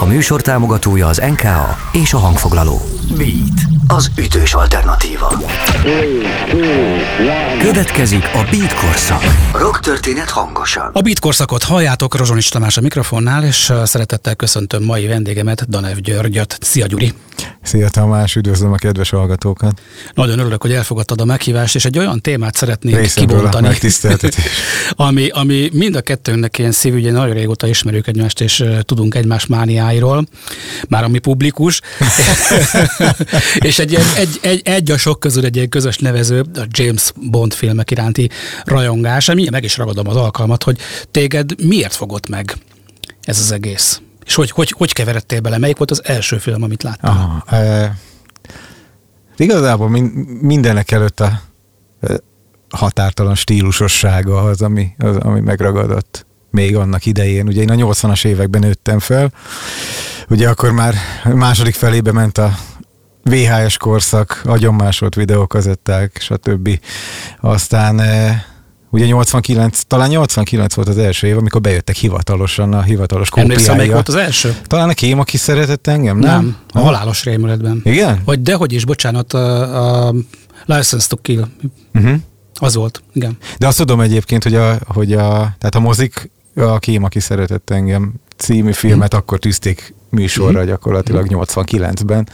A műsor támogatója az NKA és a hangfoglaló. Beat, az ütős alternatíva. Következik a Beat korszak. Rock történet hangosan. A Beat korszakot halljátok, Rozsonics Tamás a mikrofonnál, és szeretettel köszöntöm mai vendégemet, Danev Györgyöt. Szia Gyuri! Szia Tamás, üdvözlöm a kedves hallgatókat. Nagyon örülök, hogy elfogadtad a meghívást, és egy olyan témát szeretnék Részemből kibontani, ami, ami mind a kettőnknek ilyen szívügye, nagyon régóta ismerjük egymást, és tudunk egymás mániáiról, már ami publikus, és egy, egy, egy, egy, a sok közül egy ilyen közös nevező, a James Bond filmek iránti rajongás, ami meg is ragadom az alkalmat, hogy téged miért fogott meg ez az egész? És hogy, hogy, hogy keveredtél bele? Melyik volt az első film, amit láttál? Aha, e, igazából min, mindenek előtt a határtalan stílusossága az, ami, az, ami megragadott még annak idején. Ugye én a 80-as években nőttem fel, ugye akkor már második felébe ment a VHS korszak, agyonmásolt videókazetták, stb. Aztán Ugye 89, talán 89 volt az első év, amikor bejöttek hivatalosan a hivatalos kópiája. Emlékszel, melyik volt az első? Talán a Kém, aki szeretett engem, nem? Nem, a halálos rémületben. Igen? Vagy dehogy is, bocsánat, a, a License to Kill. Uh-huh. Az volt, igen. De azt tudom egyébként, hogy a, hogy a, tehát a mozik, a Kém, aki szeretett engem című filmet, uh-huh. akkor tűzték műsorra mhm. gyakorlatilag 89-ben.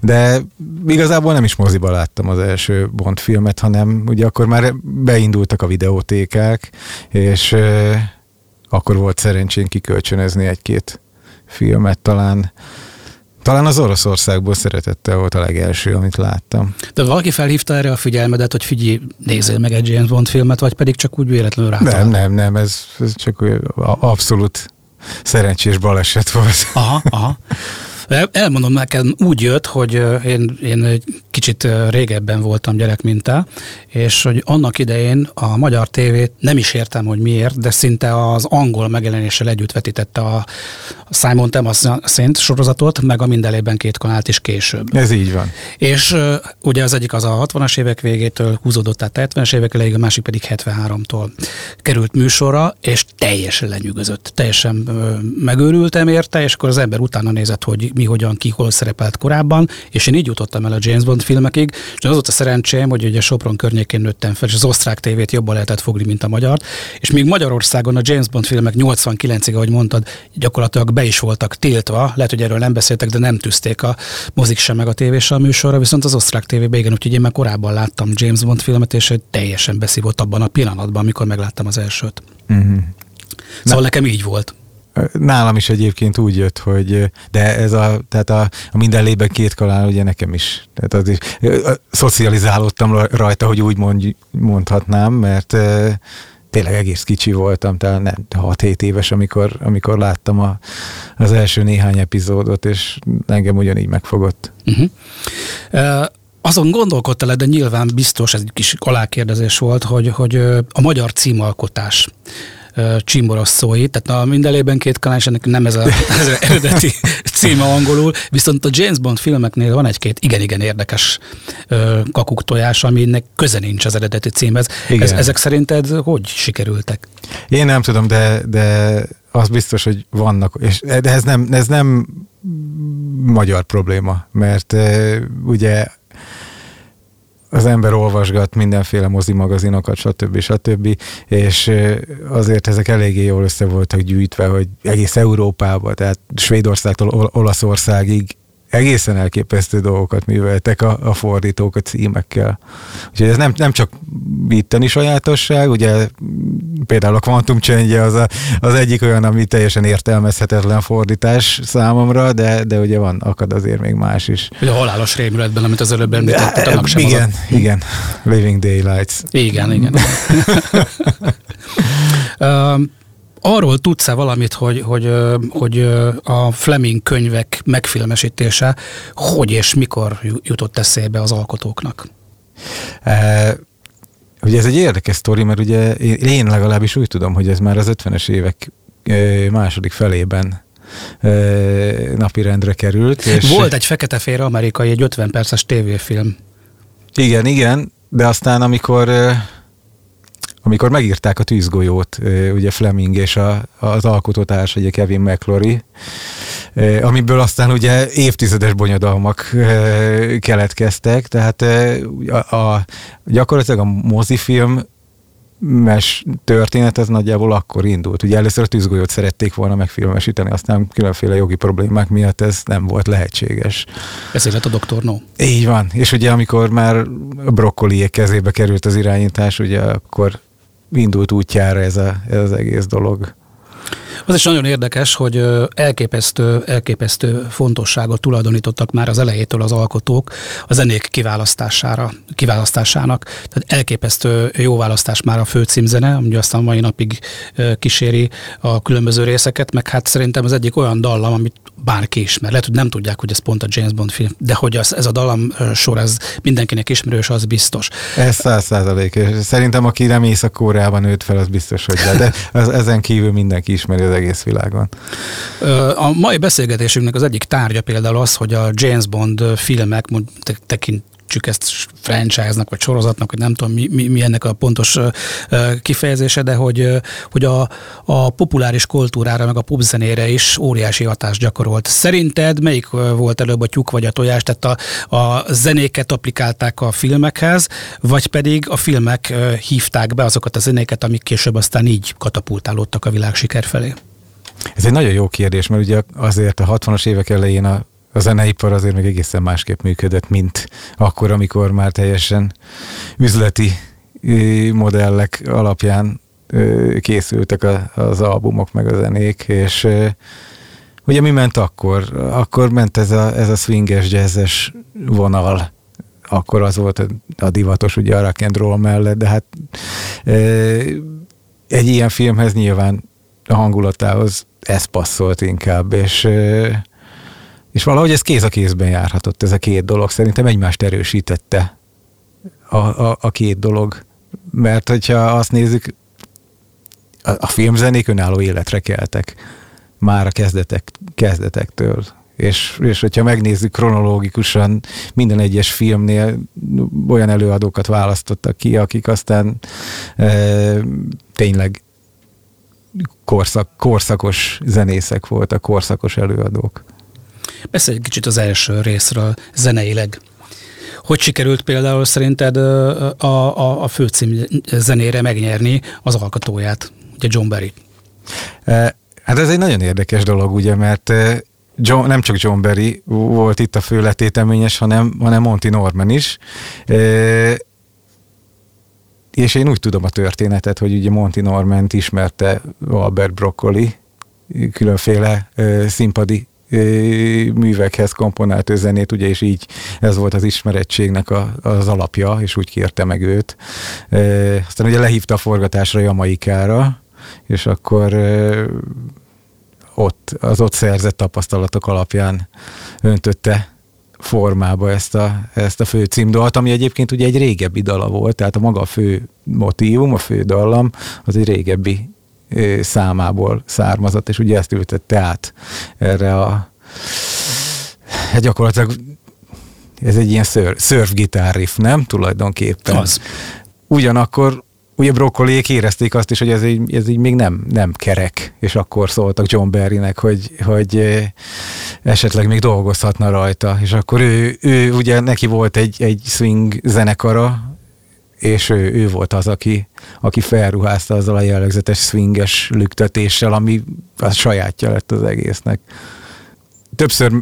De igazából nem is moziba láttam az első Bond filmet, hanem ugye akkor már beindultak a videótékák, és euh, akkor volt szerencsén kikölcsönözni egy-két filmet talán. Talán az Oroszországból szeretettel volt a legelső, amit láttam. De valaki felhívta erre a figyelmedet, hogy figyelj, nézzél meg egy James Bond filmet, vagy pedig csak úgy véletlenül rá? Nem, nem, nem, ez, ez csak abszolút szerencsés baleset volt. Aha, aha. Elmondom nekem, úgy jött, hogy én, én egy kicsit régebben voltam gyerek, mint te, és hogy annak idején a magyar tévét nem is értem, hogy miért, de szinte az angol megjelenéssel együtt vetítette a Simon Thomas szint sorozatot, meg a mindenében két kanált is később. Ez így van. És ugye az egyik az a 60-as évek végétől húzódott át 70-es évek elejéig, a másik pedig 73-tól került műsorra, és teljesen lenyűgözött. Teljesen megőrültem érte, és akkor az ember utána nézett, hogy mi, hogyan, ki, hol szerepelt korábban, és én így jutottam el a James Bond filmekig, és az volt a szerencsém, hogy ugye Sopron környékén nőttem fel, és az osztrák tévét jobban lehetett fogni, mint a magyar, és még Magyarországon a James Bond filmek 89-ig, ahogy mondtad, gyakorlatilag be is voltak tiltva, lehet, hogy erről nem beszéltek, de nem tűzték a mozik sem meg a tévés a műsorra, viszont az osztrák tévében igen, úgyhogy én már korábban láttam James Bond filmet, és teljesen beszívott abban a pillanatban, amikor megláttam az elsőt. Uh-huh. Szóval Na. nekem így volt. Nálam is egyébként úgy jött, hogy de ez a, tehát a, a minden lében két kalál, ugye nekem is. Tehát az is, szocializálódtam rajta, hogy úgy mond, mondhatnám, mert tényleg egész kicsi voltam, talán nem, 6-7 éves, amikor, amikor láttam a, az első néhány epizódot, és engem ugyanígy megfogott. Uh-huh. Uh, azon gondolkodtál, de nyilván biztos, ez egy kis alákérdezés volt, hogy, hogy a magyar címalkotás csimboraszói, tehát a mindenében két kanál, és ennek nem ez, a, ez az eredeti címe angolul, viszont a James Bond filmeknél van egy-két igen-igen érdekes kakuk tojás, aminek köze nincs az eredeti címhez. Ez, ezek szerinted hogy sikerültek? Én nem tudom, de, de az biztos, hogy vannak, és, de ez nem, ez nem magyar probléma, mert ugye az ember olvasgat mindenféle mozi magazinokat, stb. stb. És azért ezek eléggé jól össze voltak gyűjtve, hogy egész Európában, tehát Svédországtól Olaszországig egészen elképesztő dolgokat műveltek a, a fordítók a címekkel. Úgyhogy ez nem, nem csak itteni sajátosság, ugye például a Quantum Change az, a, az egyik olyan, ami teljesen értelmezhetetlen fordítás számomra, de, de ugye van, akad azért még más is. Ugye a halálos rémületben, amit az előbb említetted, annak sem Igen, az a... igen. Living Daylights. Igen, igen. arról tudsz-e valamit, hogy, hogy, hogy a Fleming könyvek megfilmesítése hogy és mikor jutott eszébe az alkotóknak? E, ugye ez egy érdekes sztori, mert ugye én legalábbis úgy tudom, hogy ez már az 50-es évek második felében napirendre került. És Volt egy fekete-félre amerikai, egy 50 perces tévéfilm. Igen, igen, de aztán amikor amikor megírták a tűzgolyót, ugye Fleming és a, az alkotótárs, ugye Kevin McClory, amiből aztán ugye évtizedes bonyodalmak keletkeztek, tehát a, a, gyakorlatilag a mozifilm mes történet ez nagyjából akkor indult. Ugye először a tűzgolyót szerették volna megfilmesíteni, aztán különféle jogi problémák miatt ez nem volt lehetséges. Ezért lett a Doktor No. Így van. És ugye amikor már brokkoliék kezébe került az irányítás, ugye akkor indult útjára ez, a, ez az egész dolog. Az is nagyon érdekes, hogy elképesztő, elképesztő fontosságot tulajdonítottak már az elejétől az alkotók a zenék kiválasztására, kiválasztásának. Tehát elképesztő jó választás már a főcímzene, ami aztán mai napig kíséri a különböző részeket, meg hát szerintem az egyik olyan dallam, amit bárki ismer. Lehet, hogy nem tudják, hogy ez pont a James Bond film, de hogy az, ez a dallam sor, ez mindenkinek ismerős, az biztos. Ez száz százalék. Szerintem, aki nem Észak-Koreában nőtt fel, az biztos, hogy de, de az, ezen kívül mindenki ismeri az egész világon. A mai beszélgetésünknek az egyik tárgya például az, hogy a James Bond filmek, tekint nevezzük ezt franchise-nak, vagy sorozatnak, hogy nem tudom, mi, mi, mi ennek a pontos kifejezése, de hogy, hogy a, a populáris kultúrára, meg a popzenére is óriási hatást gyakorolt. Szerinted melyik volt előbb a tyúk vagy a tojás? Tehát a, a zenéket applikálták a filmekhez, vagy pedig a filmek hívták be azokat a zenéket, amik később aztán így katapultálódtak a világ siker felé? Ez egy nagyon jó kérdés, mert ugye azért a 60-as évek elején a a zeneipar azért még egészen másképp működött, mint akkor, amikor már teljesen üzleti modellek alapján készültek az albumok meg a zenék, és ugye mi ment akkor? Akkor ment ez a, ez a swinges, jazzes vonal, akkor az volt a divatos ugye a rock and roll mellett, de hát egy ilyen filmhez nyilván a hangulatához ez passzolt inkább, és és valahogy ez kéz a kézben járhatott, ez a két dolog. Szerintem egymást erősítette a, a, a két dolog. Mert hogyha azt nézzük, a, a filmzenék önálló életre keltek. Már a kezdetek, kezdetektől. És, és hogyha megnézzük kronológikusan, minden egyes filmnél olyan előadókat választottak ki, akik aztán e, tényleg korszak, korszakos zenészek voltak, korszakos előadók. Beszélj egy kicsit az első részről zeneileg. Hogy sikerült például szerinted a, a, a főcím zenére megnyerni az alkotóját, ugye John Barry? Hát ez egy nagyon érdekes dolog, ugye, mert John, nem csak John Barry volt itt a főletéteményes, hanem, hanem Monty Norman is. És én úgy tudom a történetet, hogy ugye Monty Norman ismerte Albert Broccoli, különféle színpadi művekhez komponált zenét, ugye, és így ez volt az ismerettségnek a, az alapja, és úgy kérte meg őt. Aztán ugye lehívta a forgatásra Jamaikára, és akkor ott, az ott szerzett tapasztalatok alapján öntötte formába ezt a, ezt a fő címdalt, ami egyébként ugye egy régebbi dala volt, tehát a maga a fő motívum, a fő dallam, az egy régebbi számából származott, és ugye ezt ültette át erre a hát gyakorlatilag ez egy ilyen surf gitár riff, nem? Tulajdonképpen. Az. Ugyanakkor ugye brokkoliék érezték azt is, hogy ez így, ez így még nem, nem kerek, és akkor szóltak John Barrynek, hogy, hogy esetleg még dolgozhatna rajta, és akkor ő, ő ugye neki volt egy, egy swing zenekara, és ő, ő volt az, aki, aki felruházta azzal a jellegzetes swinges lüktetéssel, ami a sajátja lett az egésznek. Többször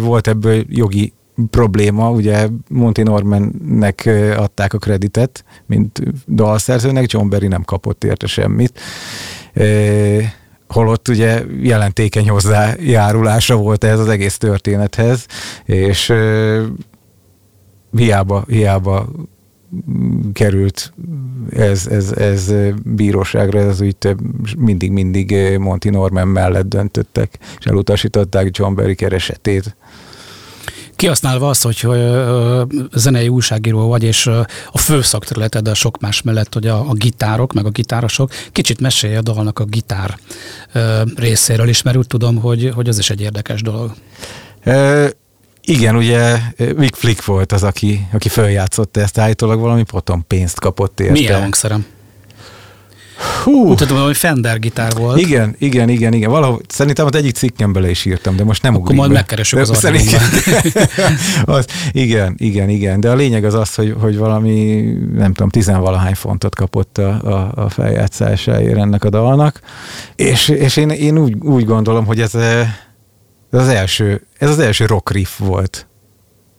volt ebből jogi probléma, ugye Monty Normannek adták a kreditet, mint dalszerzőnek, John Berry nem kapott érte semmit. Holott ugye jelentékeny hozzájárulása volt ez az egész történethez, és hiába, hiába került ez, ez, ez bíróságra, ez úgy mindig-mindig Monty Norman mellett döntöttek, és elutasították John Berry keresetét. Kihasználva azt, hogy zenei újságíró vagy, és a fő szakterületed a sok más mellett, hogy a, a gitárok, meg a gitárosok, kicsit mesélj a dalnak a gitár részéről is, mert úgy tudom, hogy, hogy ez is egy érdekes dolog. Igen, ugye Vic Flick volt az, aki, aki feljátszotta ezt, állítólag valami potom pénzt kapott érte. Milyen hangszerem? Hú. Úgy tudom, hogy Fender gitár volt. Igen, igen, igen, igen. Valahol szerintem az egyik cikkem bele is írtam, de most nem Akkor majd megkeresünk az szerintem, az, Igen, igen, igen. De a lényeg az az, hogy, hogy valami, nem tudom, tizenvalahány fontot kapott a, a, a feljátszásáért ennek a dalnak. És, és én, én úgy, úgy gondolom, hogy ez, ez az első, ez az első rock riff volt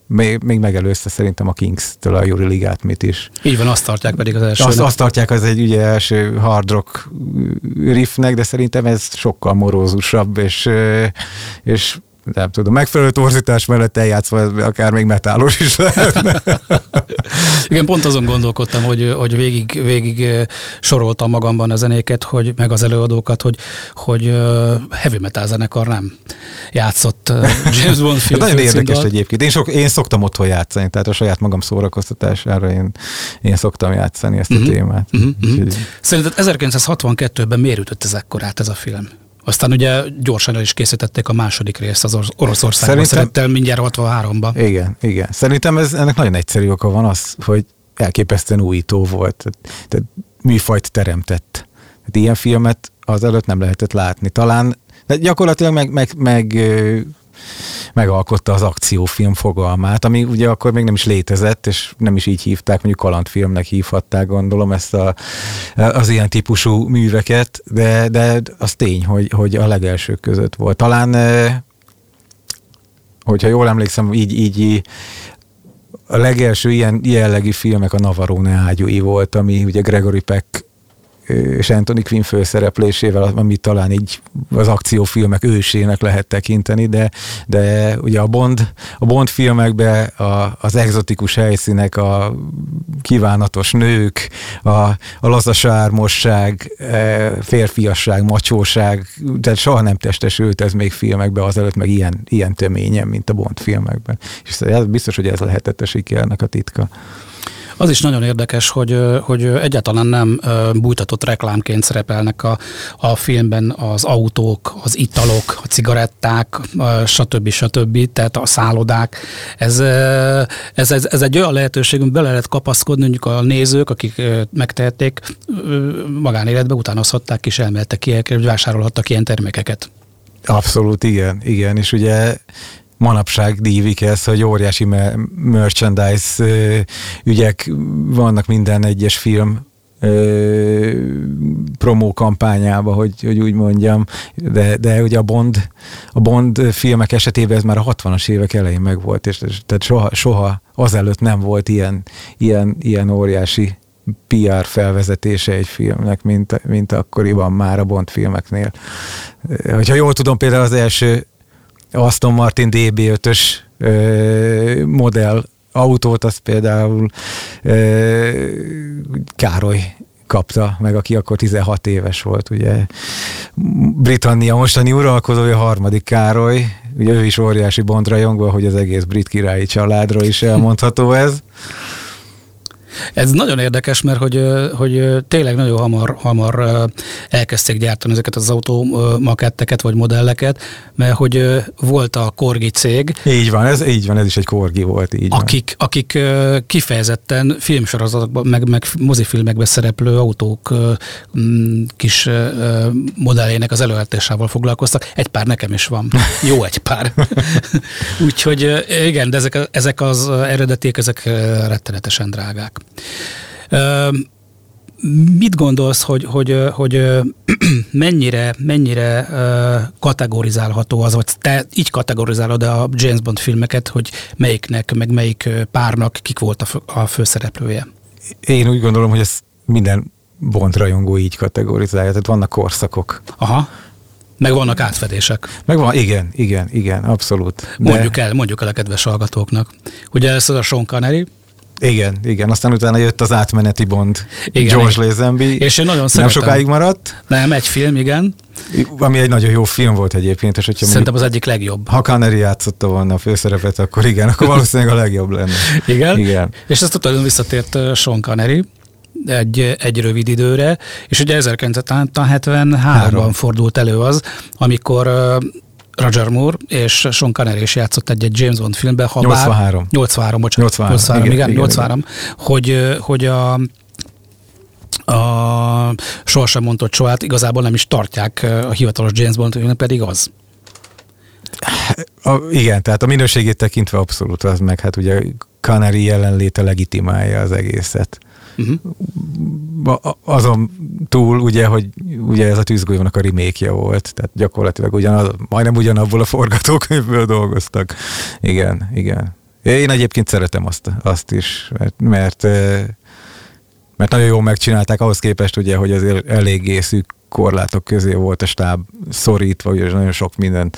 még, még megelőzte szerintem a Kings-től a Juri Ligát mit is. Így van, azt tartják pedig az első. Azt, azt tartják az egy ugye első hard rock riffnek, de szerintem ez sokkal morózusabb, és, és nem tudom, megfelelő torzítás mellett eljátszva akár még metálos is lehetne. Igen, pont azon gondolkodtam, hogy, hogy végig, végig soroltam magamban a zenéket, hogy, meg az előadókat, hogy, hogy heavy metal zenekar nem játszott James Bond film. Nagyon érdekes egyébként. Én, sok, én szoktam otthon játszani, tehát a saját magam szórakoztatására én, én szoktam játszani ezt a uh-huh. témát. Uh-huh. Uh-huh. Szerinted 1962-ben miért ütött ez ekkorát ez a film? Aztán ugye gyorsan el is készítették a második részt az Oroszországban, szerintem mindjárt 63-ban. Igen, igen. Szerintem ez, ennek nagyon egyszerű oka van az, hogy elképesztően újító volt. Tehát, tehát műfajt teremtett. Tehát ilyen filmet az előtt nem lehetett látni. Talán, de gyakorlatilag meg, meg, meg megalkotta az akciófilm fogalmát, ami ugye akkor még nem is létezett, és nem is így hívták, mondjuk kalandfilmnek hívhatták, gondolom ezt a, az ilyen típusú műveket, de, de az tény, hogy, hogy a legelsők között volt. Talán, hogyha jól emlékszem, így, így a legelső ilyen jellegű filmek a Navarone ágyúi volt, ami ugye Gregory Peck és Anthony Quinn főszereplésével, amit talán így az akciófilmek ősének lehet tekinteni, de, de ugye a Bond, a Bond filmekben a, az exotikus helyszínek, a kívánatos nők, a, a lazasármosság, e, férfiasság, macsóság, tehát soha nem testesült ez még filmekben azelőtt, meg ilyen, ilyen töményen, mint a Bond filmekben. És biztos, hogy ez lehetett a sikernek a titka. Az is nagyon érdekes, hogy, hogy egyáltalán nem bújtatott reklámként szerepelnek a, a filmben az autók, az italok, a cigaretták, stb. stb. Tehát a szállodák. Ez, ez, ez, ez egy olyan lehetőség, hogy bele lehet kapaszkodni, mondjuk a nézők, akik megtehették, magánéletbe utánozhatták és elmehettek ki, hogy vásárolhattak ilyen termékeket. Abszolút, igen, igen, és ugye manapság dívik ez, hogy óriási merchandise ügyek vannak minden egyes film promó kampányába, hogy, hogy úgy mondjam, de, de ugye a Bond, a Bond filmek esetében ez már a 60-as évek elején megvolt, és tehát soha, soha azelőtt nem volt ilyen, ilyen, ilyen óriási PR felvezetése egy filmnek, mint, mint akkoriban már a Bond filmeknél. Hogyha jól tudom, például az első Aston Martin DB5-ös modell autót, azt például Károly kapta meg, aki akkor 16 éves volt, ugye. Britannia mostani uralkodója, harmadik Károly, ugye ő is óriási bontrajongó, hogy az egész brit királyi családról is elmondható ez. Ez nagyon érdekes, mert hogy, hogy tényleg nagyon hamar, hamar elkezdték gyártani ezeket az automaketteket vagy modelleket, mert hogy volt a Korgi cég. Így van, ez így van, ez is egy Korgi volt. Így akik, van. akik kifejezetten filmsorozatokban, meg, meg mozifilmekben szereplő autók kis modelljének az előállításával foglalkoztak. Egy pár nekem is van. Jó egy pár. Úgyhogy igen, de ezek, ezek az eredetiek, ezek rettenetesen drágák. Mit gondolsz, hogy, hogy, hogy mennyire, mennyire kategorizálható az, vagy te így kategorizálod a James Bond filmeket, hogy melyiknek, meg melyik párnak kik volt a, fő, a főszereplője? Én úgy gondolom, hogy ez minden Bond rajongó így kategorizálja, tehát vannak korszakok. Aha. Meg vannak átfedések. Meg van, igen, igen, igen, abszolút. De... Mondjuk el, mondjuk el a kedves hallgatóknak. Ugye ez a Sean Connery, igen, igen, aztán utána jött az átmeneti Bond, igen, George Lazenby. És én nagyon Nem sokáig maradt. Nem, egy film, igen. Ami egy nagyon jó film volt egyébként. És hogyha Szerintem az egyik legjobb. Ha Connery játszotta volna a főszerepet, akkor igen, akkor valószínűleg a legjobb lenne. igen? igen. És ezt tudod, visszatért Sean Connery egy, egy rövid időre, és ugye 1973-ban fordult elő az, amikor Roger Moore és Sean Connery is játszott egy, egy James Bond filmben. Ha 83. Bár, 83, bocsánat. 83, 83 igen, igen, igen, 83, igen. Hogy, hogy a a sohasem mondott sohát igazából nem is tartják a hivatalos James Bond, pedig az. A, igen, tehát a minőségét tekintve abszolút az, meg hát ugye Canary jelenléte legitimálja az egészet. Uh-huh. Azon túl ugye, hogy ugye ez a tűzgolyónak a remake volt, tehát gyakorlatilag ugyanaz, majdnem ugyanabból a forgatókönyvből dolgoztak. Igen, igen. Én egyébként szeretem azt, azt is, mert, mert mert nagyon jól megcsinálták ahhoz képest, ugye, hogy azért eléggé szűk korlátok közé volt a stáb szorítva, ugye nagyon sok mindent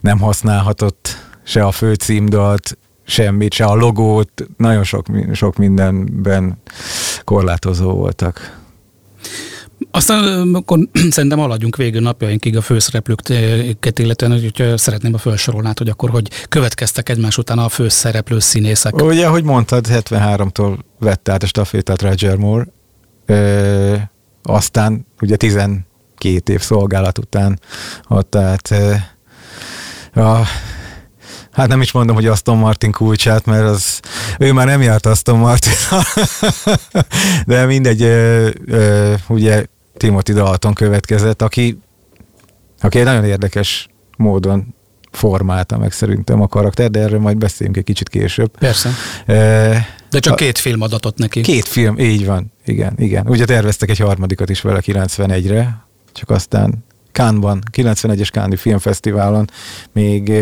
nem használhatott, se a főcímdalt, semmit, se a logót, nagyon sok, sok mindenben korlátozó voltak. Aztán akkor szerintem aladjunk végül napjainkig a főszereplőket illetően, hogy szeretném a felsorolnát, hogy akkor hogy következtek egymás után a főszereplő színészek. Ugye, ahogy mondtad, 73-tól vette át a stafétát Roger Moore, ö, aztán ugye 12 év szolgálat után ott át a hát nem is mondom, hogy Aston Martin kulcsát, mert az, ő már nem járt Aston Martin, de mindegy, ö, ö, ugye Timothy Dalton következett, aki, aki egy nagyon érdekes módon formálta meg szerintem a karakter, de erről majd beszéljünk egy kicsit később. Persze. E, de csak a, két film adatot neki. Két film, így van, igen, igen. Ugye terveztek egy harmadikat is vele 91-re, csak aztán Kánban, 91-es Káni Filmfesztiválon még,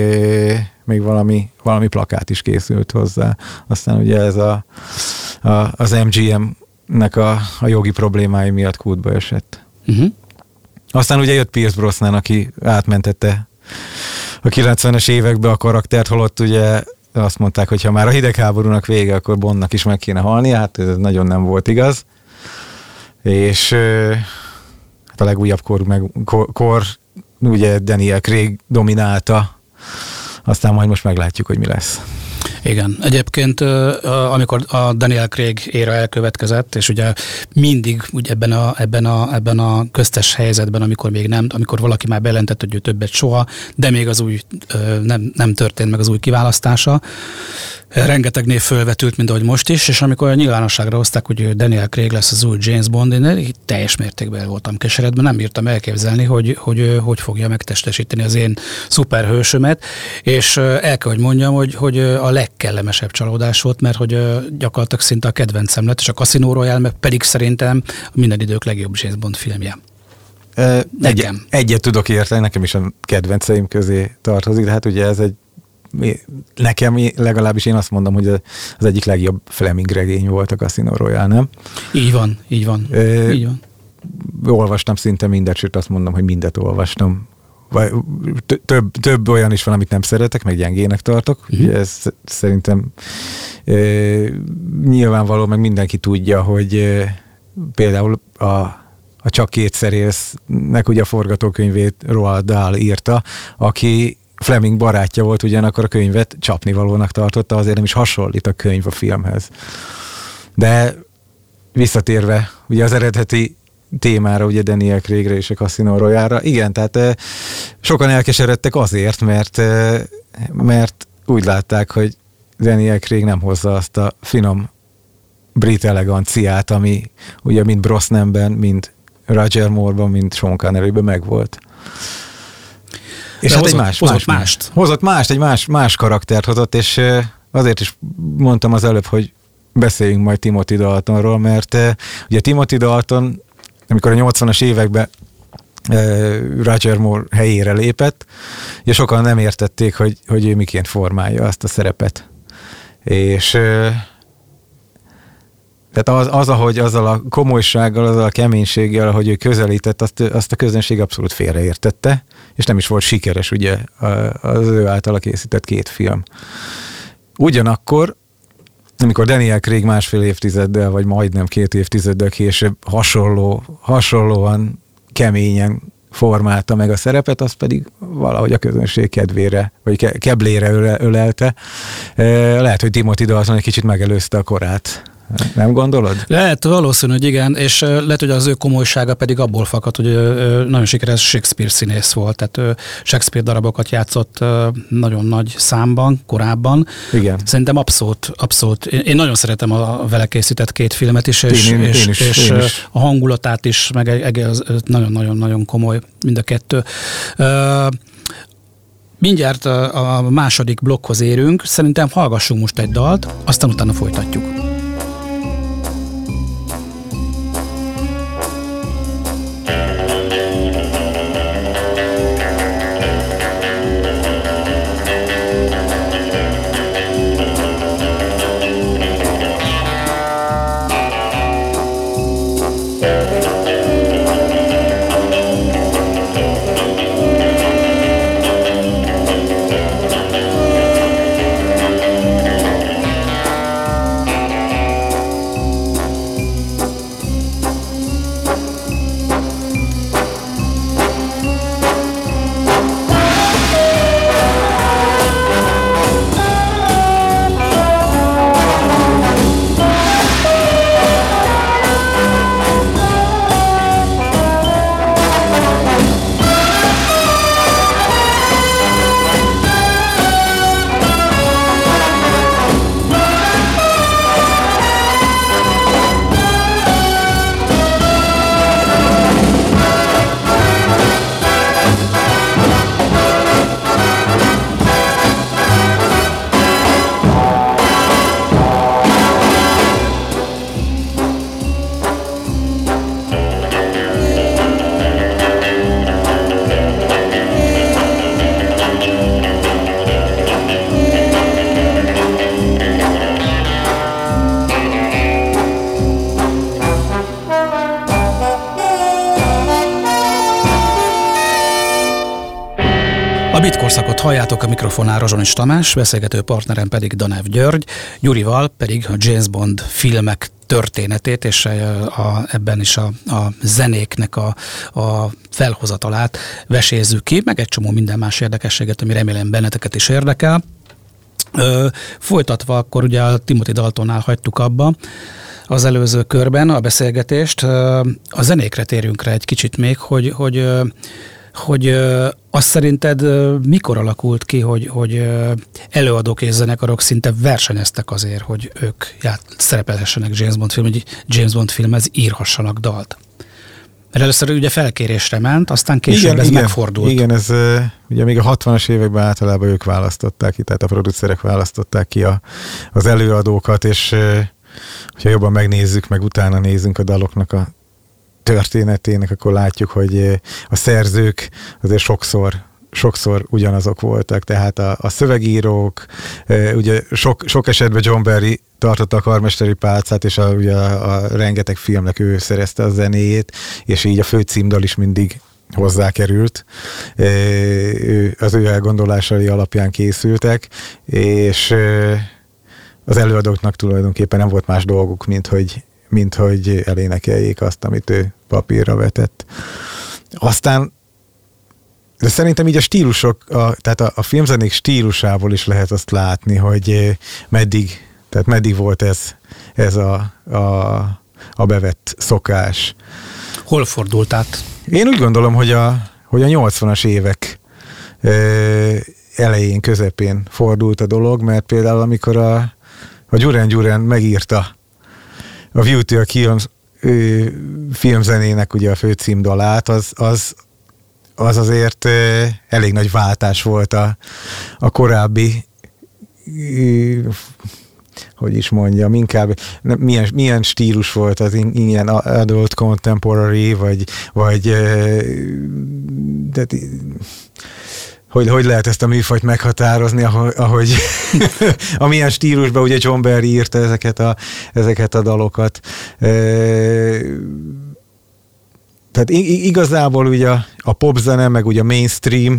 még valami, valami plakát is készült hozzá. Aztán ugye ez a, a az MGM-nek a, a jogi problémái miatt kútba esett. Uh-huh. Aztán ugye jött Pierce Brosnan, aki átmentette a 90-es évekbe a karaktert, holott ugye azt mondták, hogy ha már a hidegháborúnak vége, akkor Bondnak is meg kéne halni, hát ez nagyon nem volt igaz. És hát a legújabb kor, meg, kor, kor ugye Daniel Craig dominálta, aztán majd most meglátjuk, hogy mi lesz. Igen, egyébként amikor a Daniel Craig éra elkövetkezett, és ugye mindig ugye ebben, a, ebben, a, ebben a köztes helyzetben, amikor még nem, amikor valaki már bejelentett, hogy ő többet soha, de még az új nem, nem történt meg az új kiválasztása, rengeteg név fölvetült, mint ahogy most is, és amikor a nyilvánosságra hozták, hogy Daniel Craig lesz az új James Bond, én teljes mértékben voltam keseredben, nem bírtam elképzelni, hogy, hogy hogy fogja megtestesíteni az én szuperhősömet, és el kell, hogy mondjam, hogy, hogy a legkellemesebb csalódás volt, mert hogy gyakorlatilag szinte a kedvencem lett, és a Casino Royale pedig szerintem minden idők legjobb James Bond filmje. Nekem. Egy, egyet tudok érteni, nekem is a kedvenceim közé tartozik, de hát ugye ez egy nekem legalábbis én azt mondom, hogy az egyik legjobb Fleming regény volt a Casino Royale, nem? Így van, így van. Ö, így van. Olvastam szinte mindet, sőt azt mondom, hogy mindet olvastam. Vagy több, több olyan is van, amit nem szeretek, meg gyengének tartok. Uh-huh. Ez szerintem e, nyilvánvaló, meg mindenki tudja, hogy e, például a, a Csak kétszer élsznek ugye a forgatókönyvét Roald Dahl írta, aki Fleming barátja volt, ugyanakkor a könyvet csapnivalónak tartotta, azért nem is hasonlít a könyv a filmhez. De visszatérve ugye az eredeti témára, ugye Daniel Craigre és a Casino Royale-ra, igen, tehát eh, sokan elkeseredtek azért, mert, mert úgy látták, hogy Daniel Craig nem hozza azt a finom brit eleganciát, ami ugye mind Brosnanben, mind Roger Moore-ban, mind Sean Connery-ben megvolt. És hát hozott, egy más, hozott más, mást. Hozott mást, egy más, más karaktert hozott, és azért is mondtam az előbb, hogy beszéljünk majd Timothy Daltonról, mert ugye Timothy Dalton, amikor a 80-as években Roger Moore helyére lépett, és sokan nem értették, hogy, hogy ő miként formálja azt a szerepet. És tehát az, az, ahogy azzal a komolysággal, azzal a keménységgel, ahogy ő közelített, azt, azt a közönség abszolút félreértette, és nem is volt sikeres ugye az ő általa készített két film. Ugyanakkor, amikor Daniel Craig másfél évtizeddel, vagy majdnem két évtizeddel később hasonló, hasonlóan keményen formálta meg a szerepet, az pedig valahogy a közönség kedvére, vagy ke- keblére ölelte. Lehet, hogy Timothy Dalton egy kicsit megelőzte a korát Nem gondolod? Lehet, valószínű, hogy igen, és lehet, hogy az ő komolysága pedig abból fakad, hogy nagyon sikeres Shakespeare színész volt, tehát Shakespeare darabokat játszott nagyon nagy számban, korábban. Igen. Szerintem abszolút, abszolút. Én nagyon szeretem a vele készített két filmet is, és, én, és, én is, és én is. a hangulatát is, meg nagyon-nagyon-nagyon komoly mind a kettő. Mindjárt a második blokkhoz érünk, szerintem hallgassunk most egy dalt, aztán utána folytatjuk. Halljátok a mikrofonál Rozsonis Tamás, beszélgető partnerem pedig Danev György, Gyurival pedig a James Bond filmek történetét, és a, ebben is a, a zenéknek a, a felhozatalát vesézzük ki, meg egy csomó minden más érdekességet, ami remélem benneteket is érdekel. Ö, folytatva akkor ugye a Timothy Daltonnál hagytuk abba az előző körben a beszélgetést. A zenékre térjünk rá egy kicsit még, hogy, hogy hogy azt szerinted mikor alakult ki, hogy, hogy előadók és zenekarok szinte versenyeztek azért, hogy ők ját, szerepelhessenek James Bond film, hogy James Bond filmhez írhassanak dalt? Mert először ugye felkérésre ment, aztán később igen, ez igen, megfordult. Igen, ez ugye még a 60-as években általában ők választották ki, tehát a producerek választották ki a, az előadókat, és hogyha jobban megnézzük, meg utána nézzünk a daloknak a történetének, akkor látjuk, hogy eh, a szerzők azért sokszor sokszor ugyanazok voltak, tehát a, a szövegírók, e, ugye sok, sok esetben John Barry tartotta a karmesteri pálcát, és a, ugye a, a rengeteg filmnek ő szerezte a zenéjét, és így a főcímdal is mindig hozzákerült, e, az ő elgondolásai alapján készültek, és az előadóknak tulajdonképpen nem volt más dolguk, mint hogy mint hogy elénekeljék azt, amit ő papírra vetett. Aztán de szerintem így a stílusok, a, tehát a, a filmzenék stílusából is lehet azt látni, hogy eh, meddig, tehát meddig volt ez, ez a, a, a bevett szokás. Hol fordult át? Én úgy gondolom, hogy a, hogy a 80-as évek e, elején, közepén fordult a dolog, mert például amikor a, a Gyuren Gyuren megírta a View to a Kill filmzenének ugye a főcímdalát, az, az, az azért elég nagy váltás volt a, a korábbi hogy is mondjam, inkább milyen, milyen stílus volt az ilyen adult contemporary, vagy, vagy de, hogy, hogy lehet ezt a műfajt meghatározni, ahogy, ahogy amilyen stílusban ugye John Barry írta ezeket a, ezeket a dalokat. E, tehát igazából ugye a, a popzene, meg ugye a mainstream,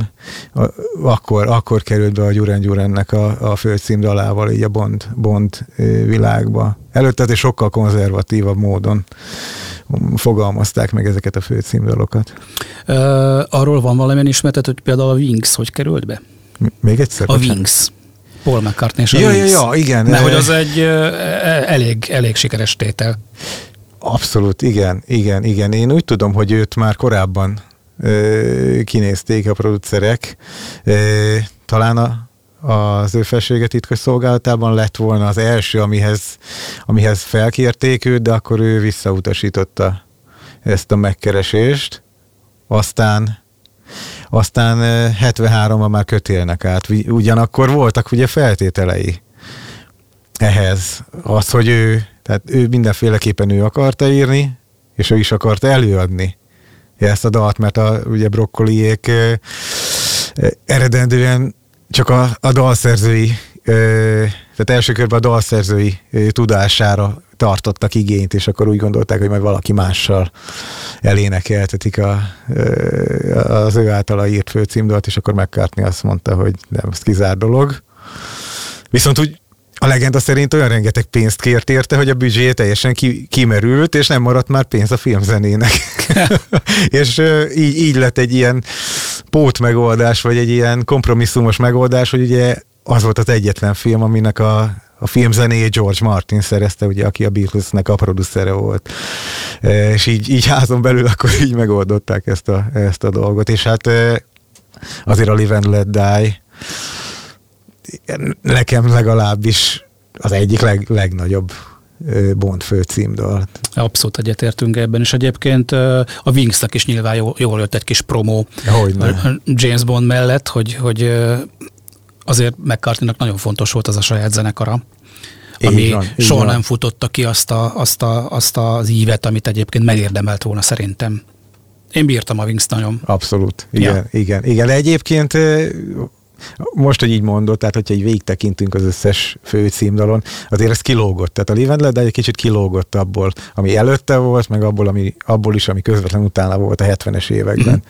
a, akkor, akkor került be a Gyuren Gyurennek a, a főcímdalával így a Bond, Bond világba. Előtte és sokkal konzervatívabb módon fogalmazták meg ezeket a főcímdalokat. Uh, arról van valamilyen ismertet, hogy például a Wings hogy került be? még egyszer? A Wings. Paul McCartney és a ja, ja, ja, igen. Mert hogy az egy elég, elég sikeres tétel. Abszolút, igen, igen, igen. Én úgy tudom, hogy őt már korábban ö, kinézték a producerek. Ö, talán a, az ő felsége titkos szolgálatában lett volna az első, amihez, amihez felkérték őt, de akkor ő visszautasította ezt a megkeresést. Aztán aztán 73-ban már kötélnek át. Ugyanakkor voltak ugye feltételei ehhez. Az, hogy ő, tehát ő mindenféleképpen ő akarta írni, és ő is akarta előadni ezt a dalt, mert a, ugye brokkoliék eredendően csak a, a dalszerzői, tehát első körben a dalszerzői tudására tartottak igényt, és akkor úgy gondolták, hogy majd valaki mással elénekeltetik a, az ő általa írt főcímdalt, és akkor McCartney azt mondta, hogy nem, ez kizár dolog. Viszont úgy a legenda szerint olyan rengeteg pénzt kért érte, hogy a büdzsé teljesen ki, kimerült, és nem maradt már pénz a filmzenének. és így, így lett egy ilyen pót megoldás, vagy egy ilyen kompromisszumos megoldás, hogy ugye az volt az egyetlen film, aminek a, a filmzenéjét George Martin szerezte, ugye, aki a Beatlesnek a producere volt. E, és így, így házon belül akkor így megoldották ezt a, ezt a dolgot. És hát e, azért a Live and Let Die nekem legalábbis az egyik leg, legnagyobb Bond főcímdal. Abszolút egyetértünk ebben, és egyébként a wings is nyilván jól, jól jött egy kis promó Hogyne. James Bond mellett, hogy, hogy azért mccartney nagyon fontos volt az a saját zenekara, ami van, soha van. nem futotta ki azt, a, azt, a, azt az ívet, amit egyébként megérdemelt volna szerintem. Én bírtam a Wings nagyon. Abszolút, igen, ja. igen, igen. De egyébként most, hogy így mondod, tehát hogyha így végig tekintünk az összes fő címdalon, azért ez kilógott. Tehát a Live de egy kicsit kilógott abból, ami előtte volt, meg abból, ami, abból is, ami közvetlen utána volt a 70-es években.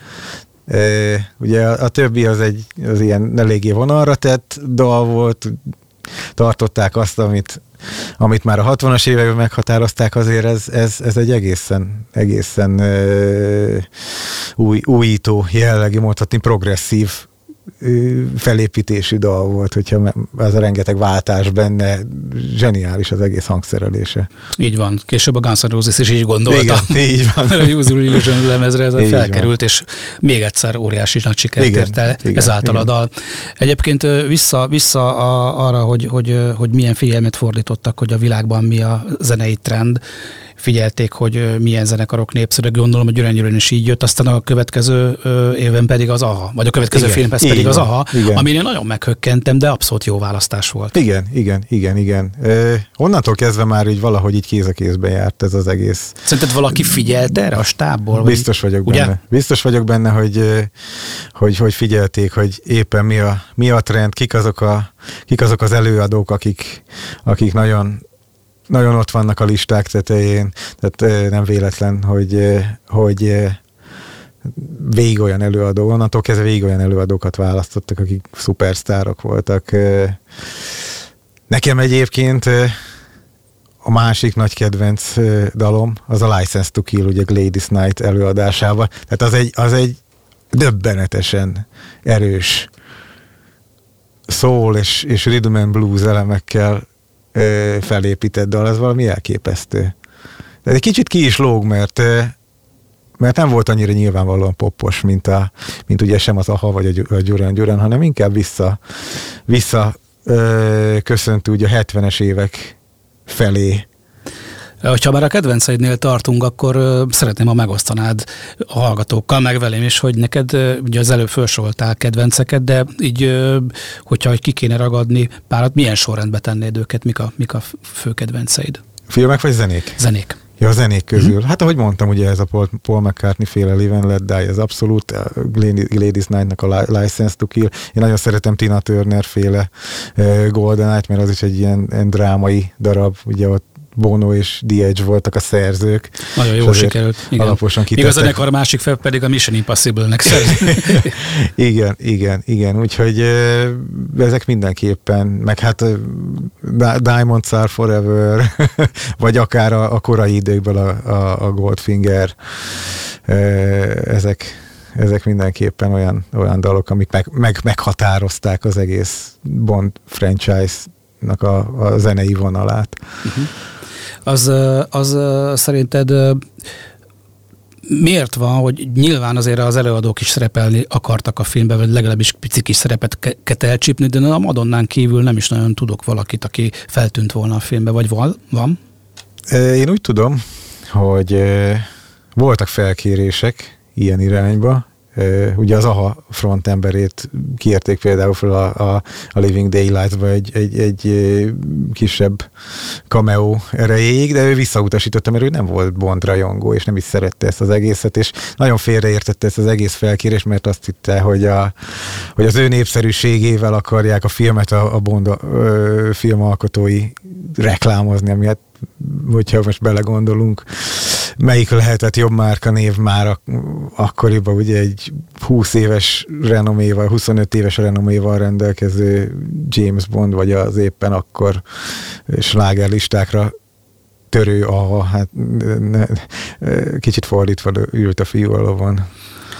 E, ugye a, a többi az egy az ilyen eléggé vonalra tett dal volt, tartották azt, amit, amit már a 60-as években meghatározták, azért ez, ez, ez egy egészen, egészen ö, új, újító jellegű, mondhatni progresszív felépítésű dal volt, hogyha ez a rengeteg váltás benne, zseniális az egész hangszerelése. Így van. Később a Guns N' Roses is így gondolta. Igen, így van. a Use Illusion lemezre ez így felkerült, van. és még egyszer óriási nagy sikert igen, ért el igen, ezáltal igen. a dal. Egyébként vissza, vissza a, arra, hogy, hogy, hogy milyen figyelmet fordítottak, hogy a világban mi a zenei trend, figyelték, hogy milyen zenekarok népszerűek, gondolom, hogy Gyurán is így jött, aztán a következő évben pedig az AHA, vagy a következő igen, filmhez pedig van, az AHA, igen. amin én nagyon meghökkentem, de abszolút jó választás volt. Igen, igen, igen, igen. E, onnantól kezdve már így valahogy így kéz a kézbe járt ez az egész. Szerinted valaki figyelt erre a stábból? Biztos vagyok ugye? benne. Biztos vagyok benne, hogy, hogy, hogy figyelték, hogy éppen mi a, mi a trend, kik azok, a, kik azok az előadók, akik, akik nagyon nagyon ott vannak a listák tetején, tehát nem véletlen, hogy, hogy végig olyan előadó, onnantól kezdve végig olyan előadókat választottak, akik szupersztárok voltak. Nekem egyébként a másik nagy kedvenc dalom az a License to Kill, ugye Gladys Knight előadásában. Tehát az egy, az egy döbbenetesen erős soul és, és rhythm and blues elemekkel felépített dal, az valami elképesztő. De egy kicsit ki is lóg, mert mert nem volt annyira nyilvánvalóan poppos, mint, a, mint ugye sem az AHA vagy a Gyurán Gyurán, hanem inkább vissza, vissza ö, köszönt ugye a 70-es évek felé. Ha már a kedvenceidnél tartunk, akkor szeretném, ha megosztanád a hallgatókkal, meg velem is, hogy neked ugye az előbb felsoroltál kedvenceket, de így, hogyha ki kéne ragadni párat, milyen sorrendbe tennéd őket, mik a, mik a fő kedvenceid? Filmek vagy zenék? Zenék. Ja, a zenék közül. Mm-hmm. Hát ahogy mondtam, ugye ez a Paul, Paul McCartney féle Live and Let Die, ez abszolút Ladies Night-nak a License to Kill. Én nagyon szeretem Tina Turner féle uh, Golden Night, mert az is egy ilyen, ilyen drámai darab, ugye ott Bono és The voltak a szerzők. Nagyon jó sikerült. Igen. Alaposan kitettek. Igaz, a zenekar másik fel pedig a Mission Impossible-nek Igen, igen, igen. Úgyhogy ezek mindenképpen, meg hát Diamonds Are Forever, vagy akár a, a korai időkből a, a, a Goldfinger, ezek, ezek mindenképpen olyan, olyan dalok, amik meg, meg, meghatározták az egész Bond franchise-nak a, a zenei vonalát. Uh-huh. Az, az szerinted miért van, hogy nyilván azért az előadók is szerepelni akartak a filmben, vagy legalábbis pici kis szerepet elcsípni, de a Madonnán kívül nem is nagyon tudok valakit, aki feltűnt volna a filmbe, vagy van? van? Én úgy tudom, hogy voltak felkérések ilyen irányba, Ugye az AHA frontemberét kérték például fel a, a, a Living Daylights-ba egy, egy, egy kisebb cameo erejéig, de ő visszautasította, mert ő nem volt Bond rajongó, és nem is szerette ezt az egészet, és nagyon félreértette ezt az egész felkérést, mert azt hitte, hogy, a, hogy az ő népszerűségével akarják a filmet a, a Bond a, ö, filmalkotói reklámozni, ami hát hogyha most belegondolunk, melyik lehetett jobb márka név már ak- akkoriban ugye egy 20 éves renoméval, 25 éves renoméval rendelkező James Bond, vagy az éppen akkor slágerlistákra törő, a, hát ne, kicsit fordítva ült a fiú a lovon.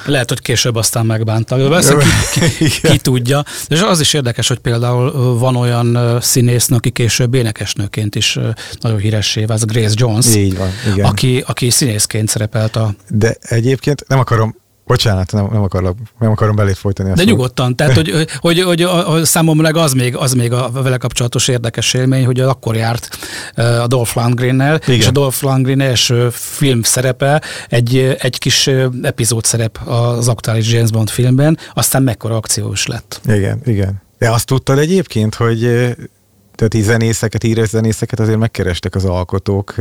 Lehet, hogy később aztán megbántak. Persze ki, ki, ki tudja. És az is érdekes, hogy például van olyan színésznő, aki később énekesnőként is nagyon híressé vált, Grace Jones. Így van, igen. Aki, aki színészként szerepelt a... De egyébként nem akarom Bocsánat, nem, nem, akarok, nem akarom belét folytani. De nyugodtan, tehát hogy, hogy, hogy, a, a számomra az még, az még a vele kapcsolatos érdekes élmény, hogy akkor járt a Dolph Lundgren-nel, és a Dolph Lundgren első film szerepe egy, egy kis epizód szerep az aktuális James Bond filmben, aztán mekkora akciós lett. Igen, igen. De azt tudtad egyébként, hogy tehát így zenészeket, íres zenészeket azért megkerestek az alkotók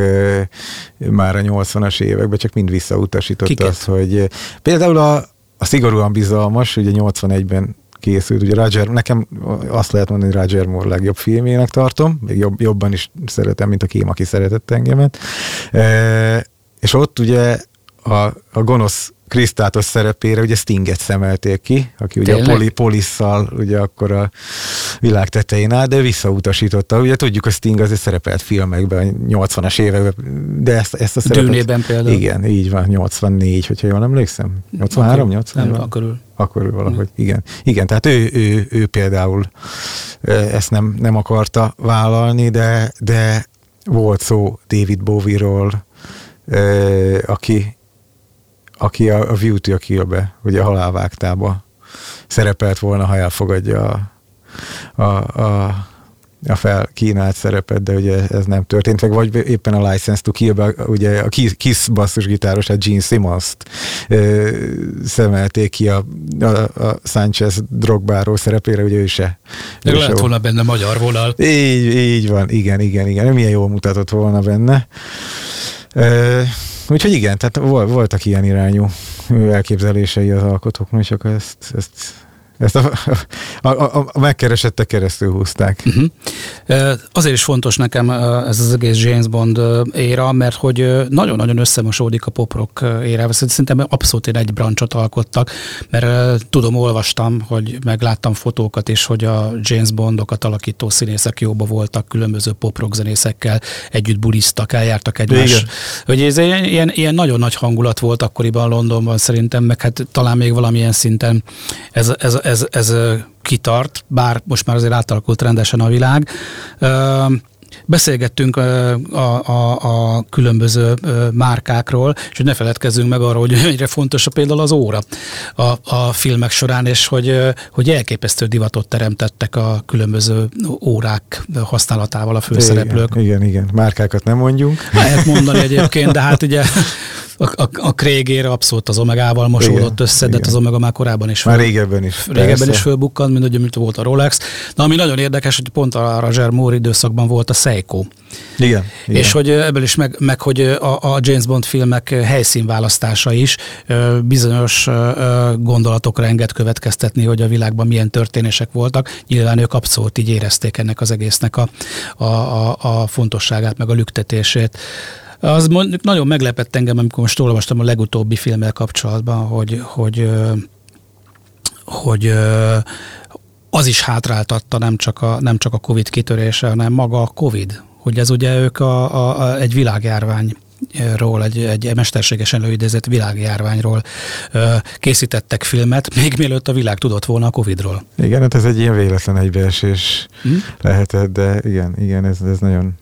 már a 80-as években, csak mind visszautasított azt, hogy például a, a szigorúan bizalmas, ugye 81-ben készült, ugye Roger, nekem azt lehet mondani, hogy Roger Moore legjobb filmének tartom, még jobb, jobban is szeretem, mint a Kém, aki szeretett engemet. E, és ott ugye a, a gonosz Krisztátos szerepére ugye Stinget szemelték ki, aki ugye Tényleg? a poli, polisszal ugye akkor a világ tetején áll, de visszautasította. Ugye tudjuk, hogy Sting azért szerepelt filmekben, 80-as években, de ezt, ezt a szerepet... Dűnében például. Igen, így van, 84, hogyha jól emlékszem. 83, 84? Nem, akkor Akkor valahogy, igen. Igen, tehát ő, ő, ő például ezt nem, nem akarta vállalni, de, de volt szó David Bowie-ról, aki aki a, a View to a Kill-be, ugye a halálvágtába szerepelt volna, ha elfogadja a, a, a, a felkínált szerepet, de ugye ez nem történt meg, vagy éppen a License to kill ugye a Kiss basszusgitáros, a Gene Simmons-t ö, szemelték ki a, a, a Sanchez drogbáró szerepére, ugye ő se. Meg lehet se volna benne magyar vonal. Így, így van, igen, igen, igen. Milyen jól mutatott volna benne. Úgyhogy igen, tehát voltak ilyen irányú elképzelései az alkotóknak, csak ezt, ezt ezt a, a, a, a megkeresettek keresztül húzták. Uh-huh. Azért is fontos nekem ez az egész James Bond éra, mert hogy nagyon-nagyon összemosódik a poprock érával. Szerintem abszolút egy brancsot alkottak, mert tudom, olvastam, hogy megláttam fotókat is, hogy a James Bondokat alakító színészek jóba voltak, különböző poprock zenészekkel együtt bulisztak, eljártak egymás. Igen. Hogy ez ilyen, ilyen nagyon nagy hangulat volt akkoriban Londonban szerintem, meg hát talán még valamilyen szinten ez, ez, ez, ez kitart, bár most már azért átalakult rendesen a világ. Beszélgettünk a, a, a különböző márkákról, és hogy ne feledkezzünk meg arról, hogy egyre fontos például az óra a, a filmek során, és hogy, hogy elképesztő divatot teremtettek a különböző órák használatával a főszereplők. Igen, igen, igen. Márkákat nem mondjunk. Lehet mondani egyébként, de hát ugye a, a, a Krégére abszolút az Omegával mosódott össze, igen. de hát az Omega már korábban is. Már régebben is. Régebben persze. is fölbukkant, mint ugye, mint volt a Rolex. Na, ami nagyon érdekes, hogy pont a Roger Moore időszakban volt a Seiko. Igen, igen. És hogy ebből is meg, meg hogy a, a James Bond filmek helyszínválasztása is bizonyos gondolatokra enged következtetni, hogy a világban milyen történések voltak. Nyilván ők abszolút így érezték ennek az egésznek a, a, a, a fontosságát, meg a lüktetését. Az mondjuk nagyon meglepett engem, amikor most olvastam a legutóbbi filmmel kapcsolatban, hogy, hogy, hogy az is hátráltatta nem csak a, nem csak a Covid kitörése, hanem maga a Covid. Hogy ez ugye ők a, a, a, egy világjárvány ról, egy, egy mesterségesen előidézett világjárványról készítettek filmet, még mielőtt a világ tudott volna a Covid-ról. Igen, hát ez egy ilyen véletlen egybeesés hmm? lehetett, de igen, igen, ez, ez nagyon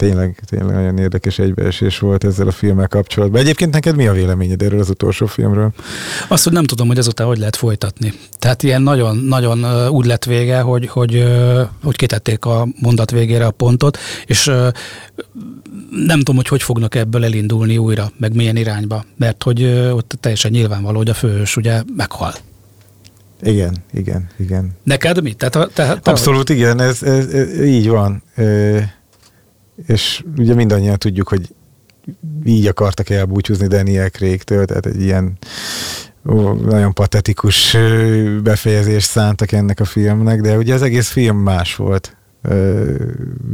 tényleg, tényleg nagyon érdekes egybeesés volt ezzel a filmmel kapcsolatban. Egyébként neked mi a véleményed erről az utolsó filmről? Azt, hogy nem tudom, hogy ezután hogy lehet folytatni. Tehát ilyen nagyon, nagyon úgy lett vége, hogy, hogy, hogy kitették a mondat végére a pontot, és nem tudom, hogy hogy fognak ebből elindulni újra, meg milyen irányba, mert hogy ott teljesen nyilvánvaló, hogy a főhős ugye meghal. Igen, igen, igen. Neked mi? Tehát, tehát, Abszolút igen, ez, ez, ez így van. E- és ugye mindannyian tudjuk, hogy így akartak elbúcsúzni Daniel Craig-től, tehát egy ilyen ó, nagyon patetikus befejezést szántak ennek a filmnek, de ugye az egész film más volt.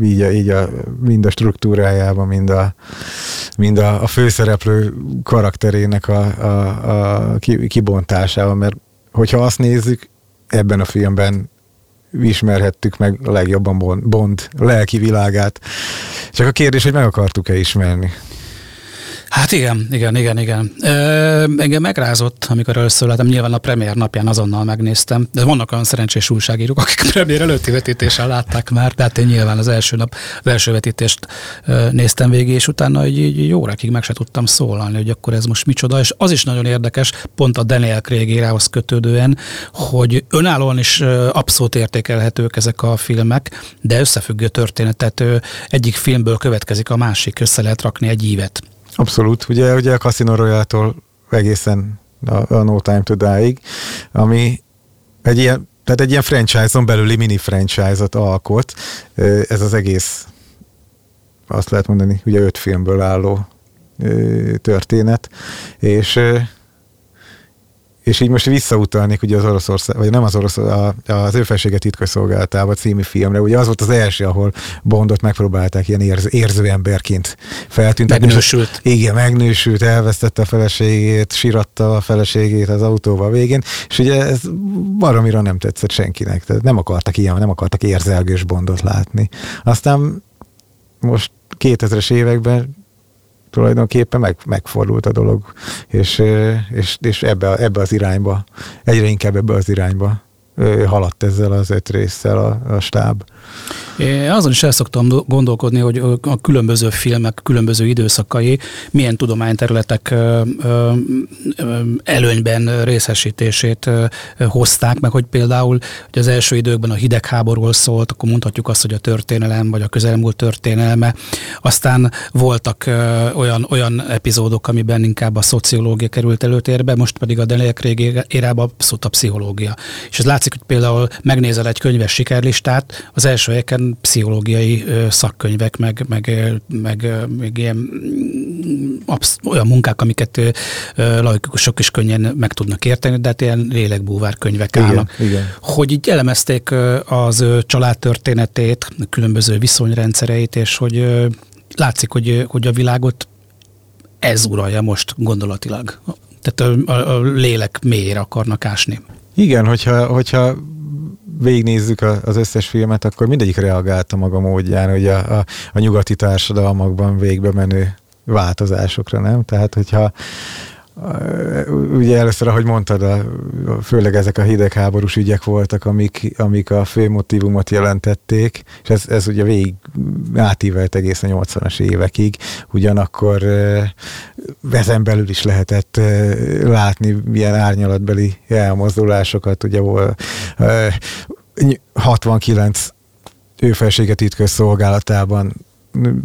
Így, a, így a, mind a struktúrájában, mind a, mind a, a főszereplő karakterének a, a, a kibontásában, mert hogyha azt nézzük, ebben a filmben ismerhettük meg legjobban Bond lelki világát. Csak a kérdés, hogy meg akartuk-e ismerni. Hát igen, igen, igen, igen. Ö, engem megrázott, amikor először láttam, nyilván a premier napján azonnal megnéztem, de vannak olyan szerencsés újságírók, akik premier előtti vetítéssel látták már, tehát én nyilván az első nap, az első vetítést ö, néztem végig, és utána így, így órákig meg se tudtam szólalni, hogy akkor ez most micsoda, és az is nagyon érdekes, pont a Daniel Craig érához kötődően, hogy önállóan is abszolút értékelhetők ezek a filmek, de összefüggő történetet egyik filmből következik a másik, össze lehet rakni egy ívet. Abszolút, ugye, ugye a Casino Royale-tól egészen a, a No Time to Die-ig, ami egy ilyen, tehát egy ilyen franchise-on belüli mini franchise-ot alkot. Ez az egész, azt lehet mondani, ugye öt filmből álló történet, és és így most visszautalnék ugye az Oroszország, vagy nem az orosz, a, az ő felsége titkosszolgálatába című filmre. Ugye az volt az első, ahol Bondot megpróbálták ilyen érz, érző emberként feltűntetni. Megnősült. Igen, megnősült, elvesztette a feleségét, siratta a feleségét az autóval végén, és ugye ez baromira nem tetszett senkinek. Tehát nem akartak ilyen, nem akartak érzelgős Bondot látni. Aztán most 2000-es években tulajdonképpen meg, megfordult a dolog, és, és, és ebbe, ebbe az irányba, egyre inkább ebbe az irányba haladt ezzel az öt résszel a, a stáb. Én azon is el szoktam gondolkodni, hogy a különböző filmek, különböző időszakai milyen tudományterületek előnyben részesítését hozták, meg hogy például hogy az első időkben a hidegháborúról szólt, akkor mondhatjuk azt, hogy a történelem, vagy a közelmúlt történelme. Aztán voltak olyan, olyan epizódok, amiben inkább a szociológia került előtérbe, most pedig a Daniel Craig érába abszolút a pszichológia. És ez látszik, hogy például megnézel egy könyves sikerlistát, az első helyeken pszichológiai szakkönyvek, meg, meg, meg, meg ilyen mm, absz- olyan munkák, amiket laikusok is könnyen meg tudnak érteni, de hát ilyen lélekbúvár könyvek igen, állnak. Igen. Hogy így elemezték az családtörténetét, különböző viszonyrendszereit, és hogy látszik, hogy, hogy a világot ez uralja most gondolatilag. Tehát a, a, a lélek mélyére akarnak ásni. Igen, hogyha, hogyha végignézzük az összes filmet, akkor mindegyik reagálta maga módján, hogy a, a, a nyugati társadalmakban végbe menő változásokra, nem? Tehát, hogyha ugye először, ahogy mondtad, a, főleg ezek a hidegháborús ügyek voltak, amik, amik a fő motivumot jelentették, és ez, ez ugye végig átívelt egészen 80-as évekig, ugyanakkor ezen belül is lehetett látni milyen árnyalatbeli elmozdulásokat, ugye 69 ő felsége titkos szolgálatában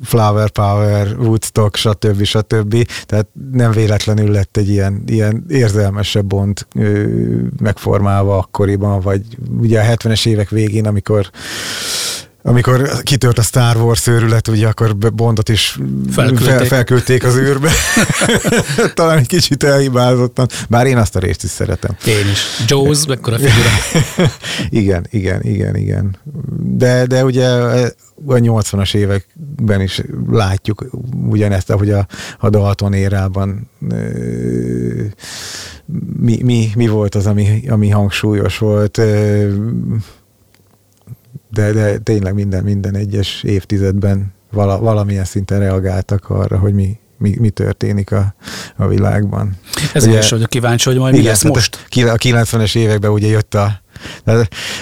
Flower Power, Woodstock, stb. stb. Tehát nem véletlenül lett egy ilyen, ilyen érzelmesebb bond megformálva akkoriban, vagy ugye a 70-es évek végén, amikor amikor kitört a Star Wars őrület, ugye akkor Bondot is felküldték, fel, felküldték az űrbe. Talán egy kicsit elhibázottan, bár én azt a részt is szeretem. Én is. Jaws, mekkora figura. igen, igen, igen, igen. De, de ugye a 80-as években is látjuk ugyanezt, ahogy a, a Dalton érában mi, mi, mi volt az, ami, ami hangsúlyos volt de, de tényleg minden, minden egyes évtizedben vala, valamilyen szinten reagáltak arra, hogy mi, mi, mi történik a, a világban. Ez ugye, is vagyok kíváncsi, hogy majd igen, mi lesz most. A 90-es években ugye jött a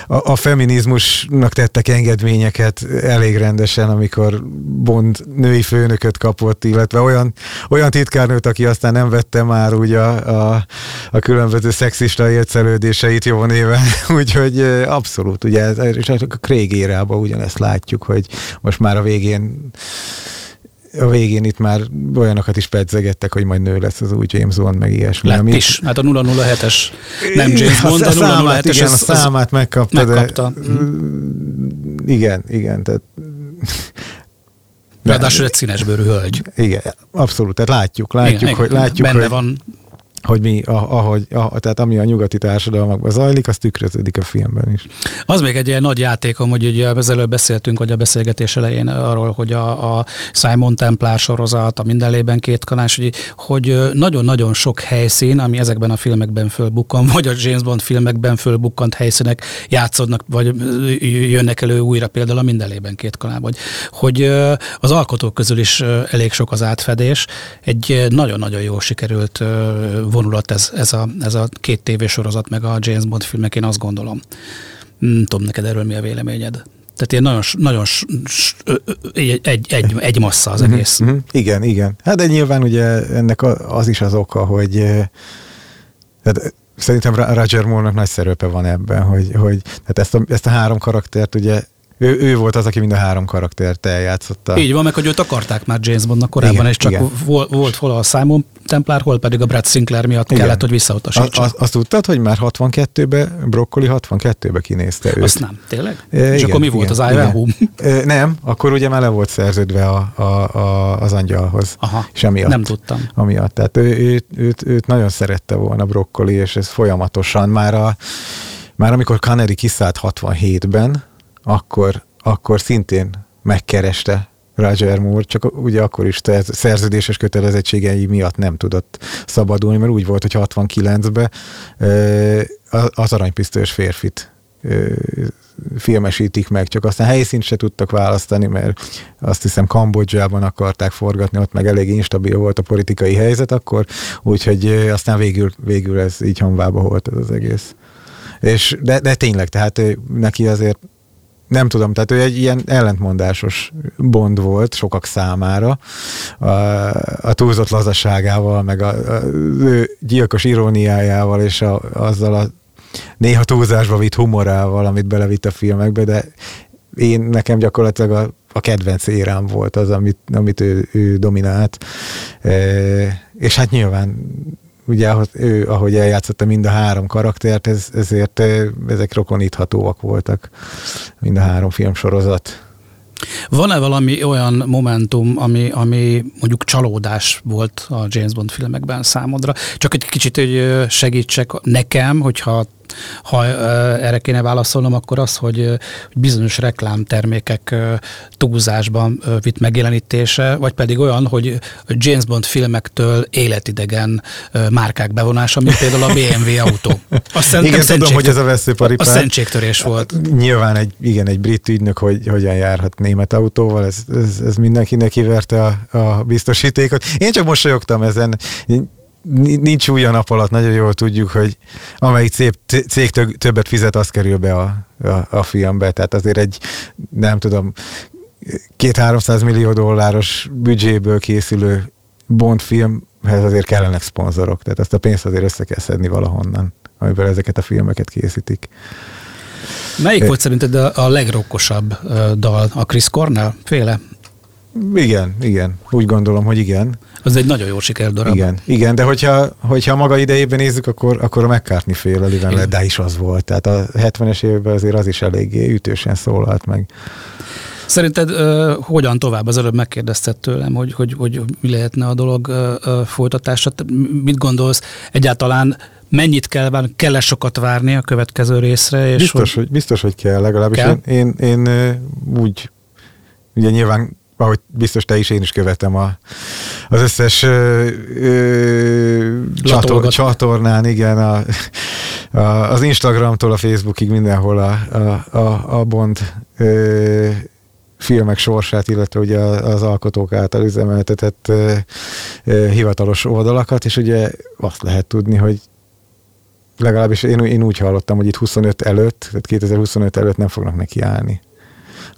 a, a feminizmusnak tettek engedményeket elég rendesen, amikor Bond női főnököt kapott, illetve olyan, olyan titkárnőt, aki aztán nem vette már úgy a, a, a különböző szexista ércelődéseit jó néven, úgyhogy abszolút, ugye, és a Craig érában ugyanezt látjuk, hogy most már a végén a végén itt már olyanokat is pedzegettek, hogy majd nő lesz az új James Bond, meg ilyesmi. Lett amit... is. Hát a 007-es nem James Bond, a, a 007-es számát, igen, az, a számát megkapta, megkapta. De, mm. igen, igen, tehát Ráadásul egy színesbőrű hölgy. Igen, abszolút, tehát látjuk, látjuk, igen, hogy, látjuk, benne hogy, van hogy mi, ahogy, a, tehát ami a nyugati társadalmakban zajlik, az tükröződik a filmben is. Az még egy ilyen nagy játékom, hogy ugye előbb beszéltünk, hogy a beszélgetés elején arról, hogy a, a Simon Templar sorozat, a mindenlében két kanás, hogy, hogy nagyon-nagyon sok helyszín, ami ezekben a filmekben fölbukkan, vagy a James Bond filmekben fölbukkant helyszínek játszódnak, vagy jönnek elő újra például a mindenlében két kanál, hogy, hogy az alkotók közül is elég sok az átfedés. Egy nagyon-nagyon jól sikerült vonulat ez, ez, a, ez a két tévésorozat, meg a James Bond filmek, én azt gondolom. Nem tudom neked erről mi a véleményed. Tehát ilyen nagyon, nagyon egy, egy, egy, egy massza az mhm, egész. Mm-hmm. Igen, igen. Hát de nyilván ugye ennek az is az oka, hogy tehát szerintem Roger Moore-nak nagy szerepe van ebben, hogy, hogy tehát ezt, a, ezt a három karaktert ugye ő, ő volt az, aki mind a három karaktert eljátszotta. Így van, meg hogy őt akarták már James Bondnak korábban, igen, és csak igen. volt, volt hol a Simon Templar, hol pedig a Brad Sinclair miatt igen. kellett, hogy visszautasítsa. Azt, azt tudtad, hogy már 62-ben, Broccoli 62-ben kinézte őt? Azt nem, tényleg? E, és igen, akkor mi igen, volt az Ivanhoe? E, nem, akkor ugye már le volt szerződve a, a, a, az angyalhoz. Aha, és emiatt, nem tudtam. Amiatt, tehát ő, őt, őt, őt nagyon szerette volna Broccoli, és ez folyamatosan már a már amikor Connery kiszállt 67-ben, akkor, akkor szintén megkereste Roger Moore, csak ugye akkor is szerződéses kötelezettségei miatt nem tudott szabadulni, mert úgy volt, hogy 69-ben az aranypisztolyos férfit filmesítik meg, csak aztán helyszínt se tudtak választani, mert azt hiszem Kambodzsában akarták forgatni, ott meg elég instabil volt a politikai helyzet akkor, úgyhogy aztán végül, végül ez így hanvába volt ez az egész. És, de, de tényleg, tehát neki azért nem tudom, tehát ő egy ilyen ellentmondásos bond volt sokak számára, a, a túlzott lazaságával, meg a, a, ő gyilkos iróniájával, és a, azzal a néha túlzásba vitt humorával, amit belevitt a filmekbe, de én nekem gyakorlatilag a, a kedvenc érám volt az, amit, amit ő, ő dominált. E, és hát nyilván ugye ő, ahogy eljátszotta mind a három karaktert, ez, ezért ezek rokoníthatóak voltak, mind a három filmsorozat. Van-e valami olyan momentum, ami, ami mondjuk csalódás volt a James Bond filmekben számodra? Csak egy kicsit hogy segítsek nekem, hogyha ha erre kéne válaszolnom, akkor az, hogy, bizonyos reklámtermékek túlzásban vitt megjelenítése, vagy pedig olyan, hogy James Bond filmektől életidegen márkák bevonása, mint például a BMW autó. Azt igen, tudom, hogy ez a veszőparipát. A szentségtörés volt. Nyilván egy, igen, egy brit ügynök, hogy hogyan járhat német autóval, ez, ez, ez mindenkinek kiverte a, a biztosítékot. Én csak mosolyogtam ezen nincs új a nap alatt, nagyon jól tudjuk, hogy amelyik cég, cég többet fizet, az kerül be a, a, a filmbe. Tehát azért egy, nem tudom, két-háromszáz millió dolláros büdzséből készülő Bond filmhez azért kellenek szponzorok. Tehát ezt a pénzt azért össze kell szedni valahonnan, amiből ezeket a filmeket készítik. Melyik volt szerinted a, a legrokkosabb dal? A Chris Cornell féle? Igen, igen. Úgy gondolom, hogy igen. Az egy nagyon jó sikerdarab. Igen, igen, de hogyha, hogyha maga idejében nézzük, akkor, akkor a McCartney fél Liven de is az volt. Tehát a 70-es években azért az is eléggé ütősen szólalt meg. Szerinted uh, hogyan tovább? Az előbb megkérdezted tőlem, hogy, hogy, hogy mi lehetne a dolog uh, folytatása. Mit gondolsz egyáltalán mennyit kell várni, kell-e sokat várni a következő részre? És biztos, hogy, hogy, biztos, hogy kell, legalábbis kell? én, én, én úgy, ugye nyilván ahogy biztos te is, én is követem a, az összes ö, ö, csator, csatornán, igen, a, a, az Instagramtól a Facebookig mindenhol a, a, a, a Bond ö, filmek sorsát, illetve ugye az alkotók által üzemeltetett hivatalos oldalakat, és ugye azt lehet tudni, hogy legalábbis én, én úgy hallottam, hogy itt 25 előtt, tehát 2025 előtt nem fognak neki állni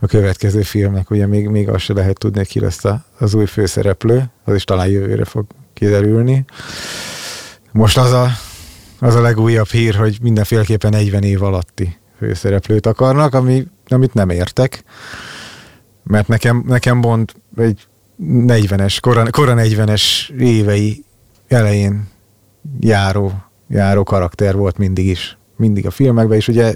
a következő filmek. Ugye még, még azt se lehet tudni, ki lesz az új főszereplő, az is talán jövőre fog kiderülni. Most az a, az a legújabb hír, hogy mindenféleképpen 40 év alatti főszereplőt akarnak, ami, amit nem értek, mert nekem, nekem Bond egy 40-es, kora, kora 40-es évei elején járó, járó karakter volt mindig is. Mindig a filmekben, és ugye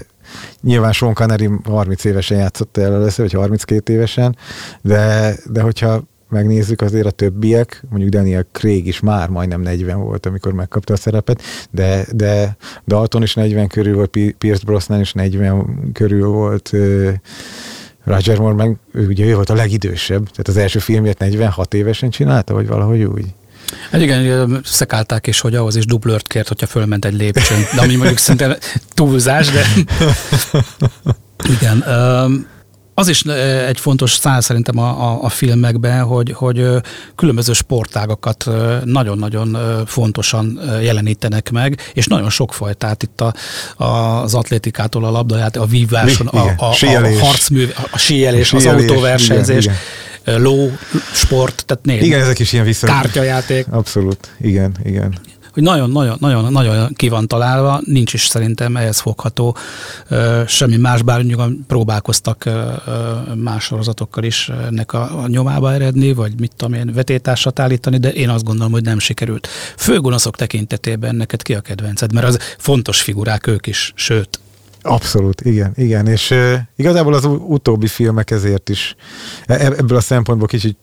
nyilván Sean Connery 30 évesen játszott el először, vagy 32 évesen, de, de hogyha megnézzük, azért a többiek, mondjuk Daniel Craig is már majdnem 40 volt, amikor megkapta a szerepet, de, de Dalton is 40 körül volt, Pierce Brosnan is 40 körül volt, Roger Moore meg ugye ő volt a legidősebb, tehát az első filmjét 46 évesen csinálta, vagy valahogy úgy. Hát igen, szekálták is, hogy ahhoz is dublört kért, hogyha fölment egy lépcsőn, de ami mondjuk szerintem túlzás, de igen. Az is egy fontos szál szerintem a, a, a filmekben, hogy, hogy különböző sportágakat nagyon-nagyon fontosan jelenítenek meg, és nagyon sokfajtát itt a, a, az atlétikától a labdaját, a víváson, a, a, a harcmű, a síelés, az autóversenyzés. Igen, igen ló, sport, tehát négy. Igen, ezek is ilyen vissza. Kártyajáték. Abszolút, igen, igen hogy nagyon-nagyon nagyon ki van találva, nincs is szerintem ehhez fogható semmi más, bár nyugodtan próbálkoztak más sorozatokkal is ennek a, a nyomába eredni, vagy mit tudom én, vetétársat állítani, de én azt gondolom, hogy nem sikerült. Főgonoszok tekintetében neked ki a kedvenced, mert az fontos figurák ők is, sőt, Abszolút, igen, igen, és uh, igazából az utóbbi filmek ezért is e, e, ebből a szempontból kicsit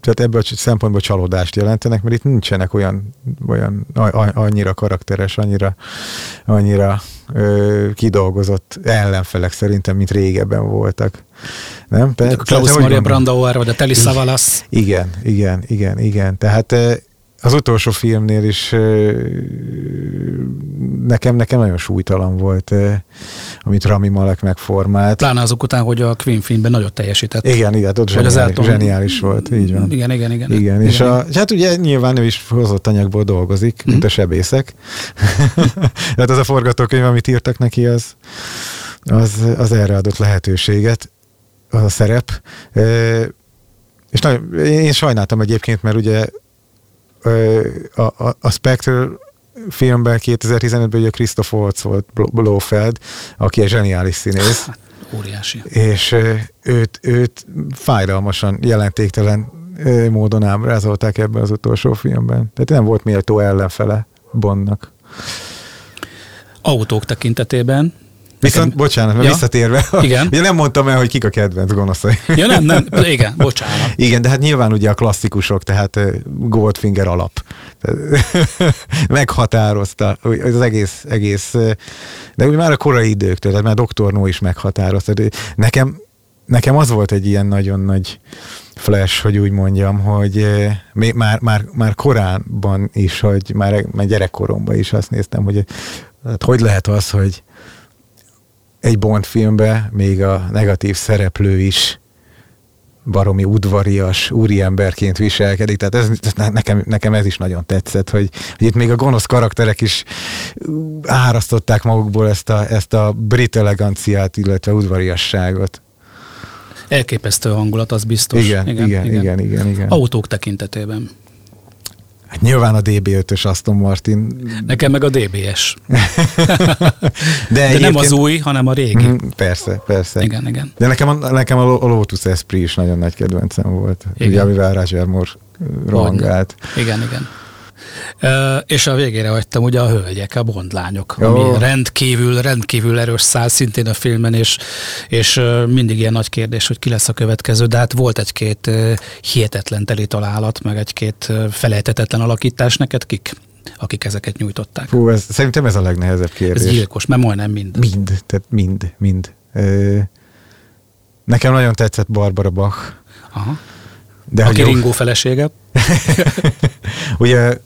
tehát ebből a szempontból csalódást jelentenek, mert itt nincsenek olyan, olyan annyira karakteres, annyira, annyira ö, kidolgozott ellenfelek szerintem, mint régebben voltak. Nem? Te, Klaus Maria Brandauer, vagy a Telly Savalas. Igen, igen, igen, igen. Tehát az utolsó filmnél is nekem, nekem nagyon súlytalan volt, amit Rami Malek megformált. Pláne azok után, hogy a Queen filmben nagyot teljesített. Igen, igen, ott zseniális, Elton... zseniális volt, így van. Igen, igen, igen. Igen, és igen. A, hát ugye nyilván ő is hozott anyagból dolgozik, mm. mint a sebészek. Tehát az a forgatókönyv, amit írtak neki, az, az, az erre adott lehetőséget, az a szerep. És nagyon, én sajnáltam egyébként, mert ugye a, a, a Spectre filmben 2015-ben ugye Christoph Waltz volt Blofeld, aki egy zseniális színész. Hát, óriási. És őt, őt fájdalmasan, jelentéktelen módon ábrázolták ebben az utolsó filmben. Tehát nem volt méltó ellenfele Bondnak. Autók tekintetében Viszont, Nekem... bocsánat, mert ja. visszatérve, igen. ugye nem mondtam el, hogy kik a kedvenc gonoszai. Ja, nem, nem, igen, bocsánat. Igen, de hát nyilván ugye a klasszikusok, tehát Goldfinger alap. Meghatározta az egész, egész, de ugye már a korai időktől, tehát már. No is meghatározta. Nekem, nekem az volt egy ilyen nagyon nagy flash, hogy úgy mondjam, hogy már, már, már koránban is, hogy már, már gyerekkoromban is azt néztem, hogy hát hogy lehet az, hogy egy Bond filmbe még a negatív szereplő is baromi udvarias úriemberként viselkedik, tehát ez, nekem, nekem ez is nagyon tetszett, hogy, hogy itt még a gonosz karakterek is árasztották magukból ezt a, ezt a brit eleganciát, illetve udvariasságot. Elképesztő hangulat, az biztos. Igen, igen, igen, igen. igen, igen, igen. Autók tekintetében. Hát nyilván a DB5-ös Aston Martin. Nekem meg a DBS. De, De nem az új, hanem a régi. Mm, persze, persze. Igen, igen. De nekem a, nekem a Lotus Esprit is nagyon nagy kedvencem volt. Igen. Ugye, amivel Roger Moore rohangált. Igen, igen és a végére hagytam ugye a hölgyek, a bondlányok, Jó. ami rendkívül, rendkívül erős szál szintén a filmen, és, és mindig ilyen nagy kérdés, hogy ki lesz a következő, de hát volt egy-két hihetetlen teli találat, meg egy-két felejtetetlen alakítás, neked kik? akik ezeket nyújtották. Hú, ez, szerintem ez a legnehezebb kérdés. Ez gyilkos, mert majdnem mind. Mind, tehát mind, mind. Ö, nekem nagyon tetszett Barbara Bach. Aha. De Aki Ringo felesége. Ugye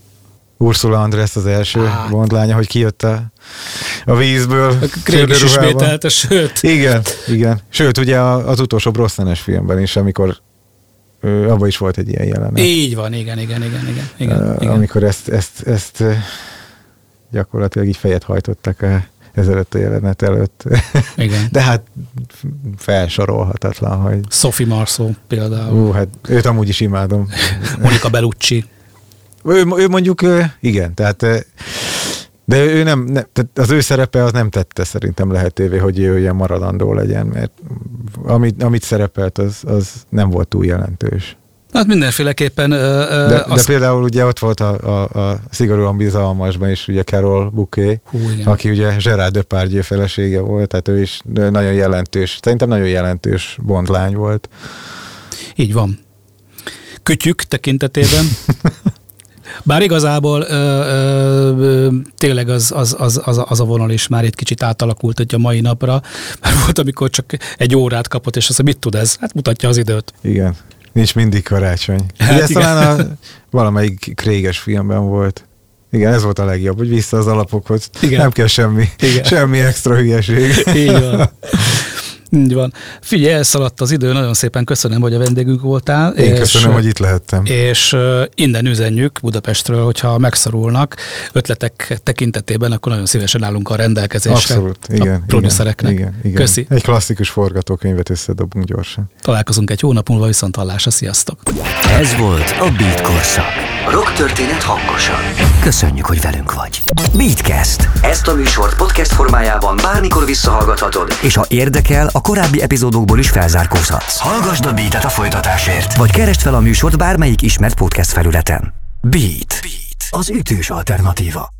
Ursula Andress az első ah. Bond lánya, hogy kijött a, a vízből. Craig is ismételte, sőt. Igen, igen. Sőt, ugye az utolsó Brosnanes filmben is, amikor abban is volt egy ilyen jelenet. Így van, igen, igen, igen, igen. igen, uh, igen. Amikor ezt, ezt, ezt gyakorlatilag így fejet hajtottak ezelőtt a jelenet előtt. Igen. De hát felsorolhatatlan, hogy... Sophie Marceau például. Ú, hát őt amúgy is imádom. Monica Bellucci. Ő, ő mondjuk, igen, tehát de ő nem, ne, tehát az ő szerepe az nem tette szerintem lehetővé, hogy ő ilyen maradandó legyen, mert amit, amit szerepelt, az, az nem volt túl jelentős. Hát mindenféleképpen... Uh, de, az... de például ugye ott volt a, a, a szigorúan bizalmasban is ugye Carol Bouquet, Hú, aki ugye Gerard Depardieu felesége volt, tehát ő is nagyon jelentős, szerintem nagyon jelentős bondlány volt. Így van. Kütyük tekintetében Bár igazából ö, ö, tényleg az, az, az, az, az a vonal is már egy kicsit átalakult hogy a mai napra, mert volt, amikor csak egy órát kapott, és azt mit tud ez? Hát mutatja az időt. Igen, nincs mindig karácsony. Hát Ugye ez talán a, valamelyik kréges filmben volt. Igen, ez volt a legjobb, hogy vissza az alapokhoz. Igen. Nem kell semmi, Igen. semmi extra hülyeség. Így van. Így van. Figyelj, elszaladt az idő, nagyon szépen köszönöm, hogy a vendégünk voltál. Én és, köszönöm, hogy itt lehettem. És innen üzenjük Budapestről, hogyha megszorulnak ötletek tekintetében, akkor nagyon szívesen állunk a rendelkezésre. Abszolút, igen. A producereknek. Igen, igen. Köszi. Egy klasszikus forgatókönyvet összedobunk gyorsan. Találkozunk egy hónap múlva, viszont hallásra, sziasztok! Ez volt a Beat Korszak. Rock történet hangosan. Köszönjük, hogy velünk vagy. Beatcast. Ezt a műsort podcast formájában bármikor visszahallgathatod, és ha érdekel, a korábbi epizódokból is felzárkózhatsz. Hallgasd a Beat-et a folytatásért, vagy keresd fel a műsort bármelyik ismert podcast felületen. Beat. Beat. Az ütős alternatíva.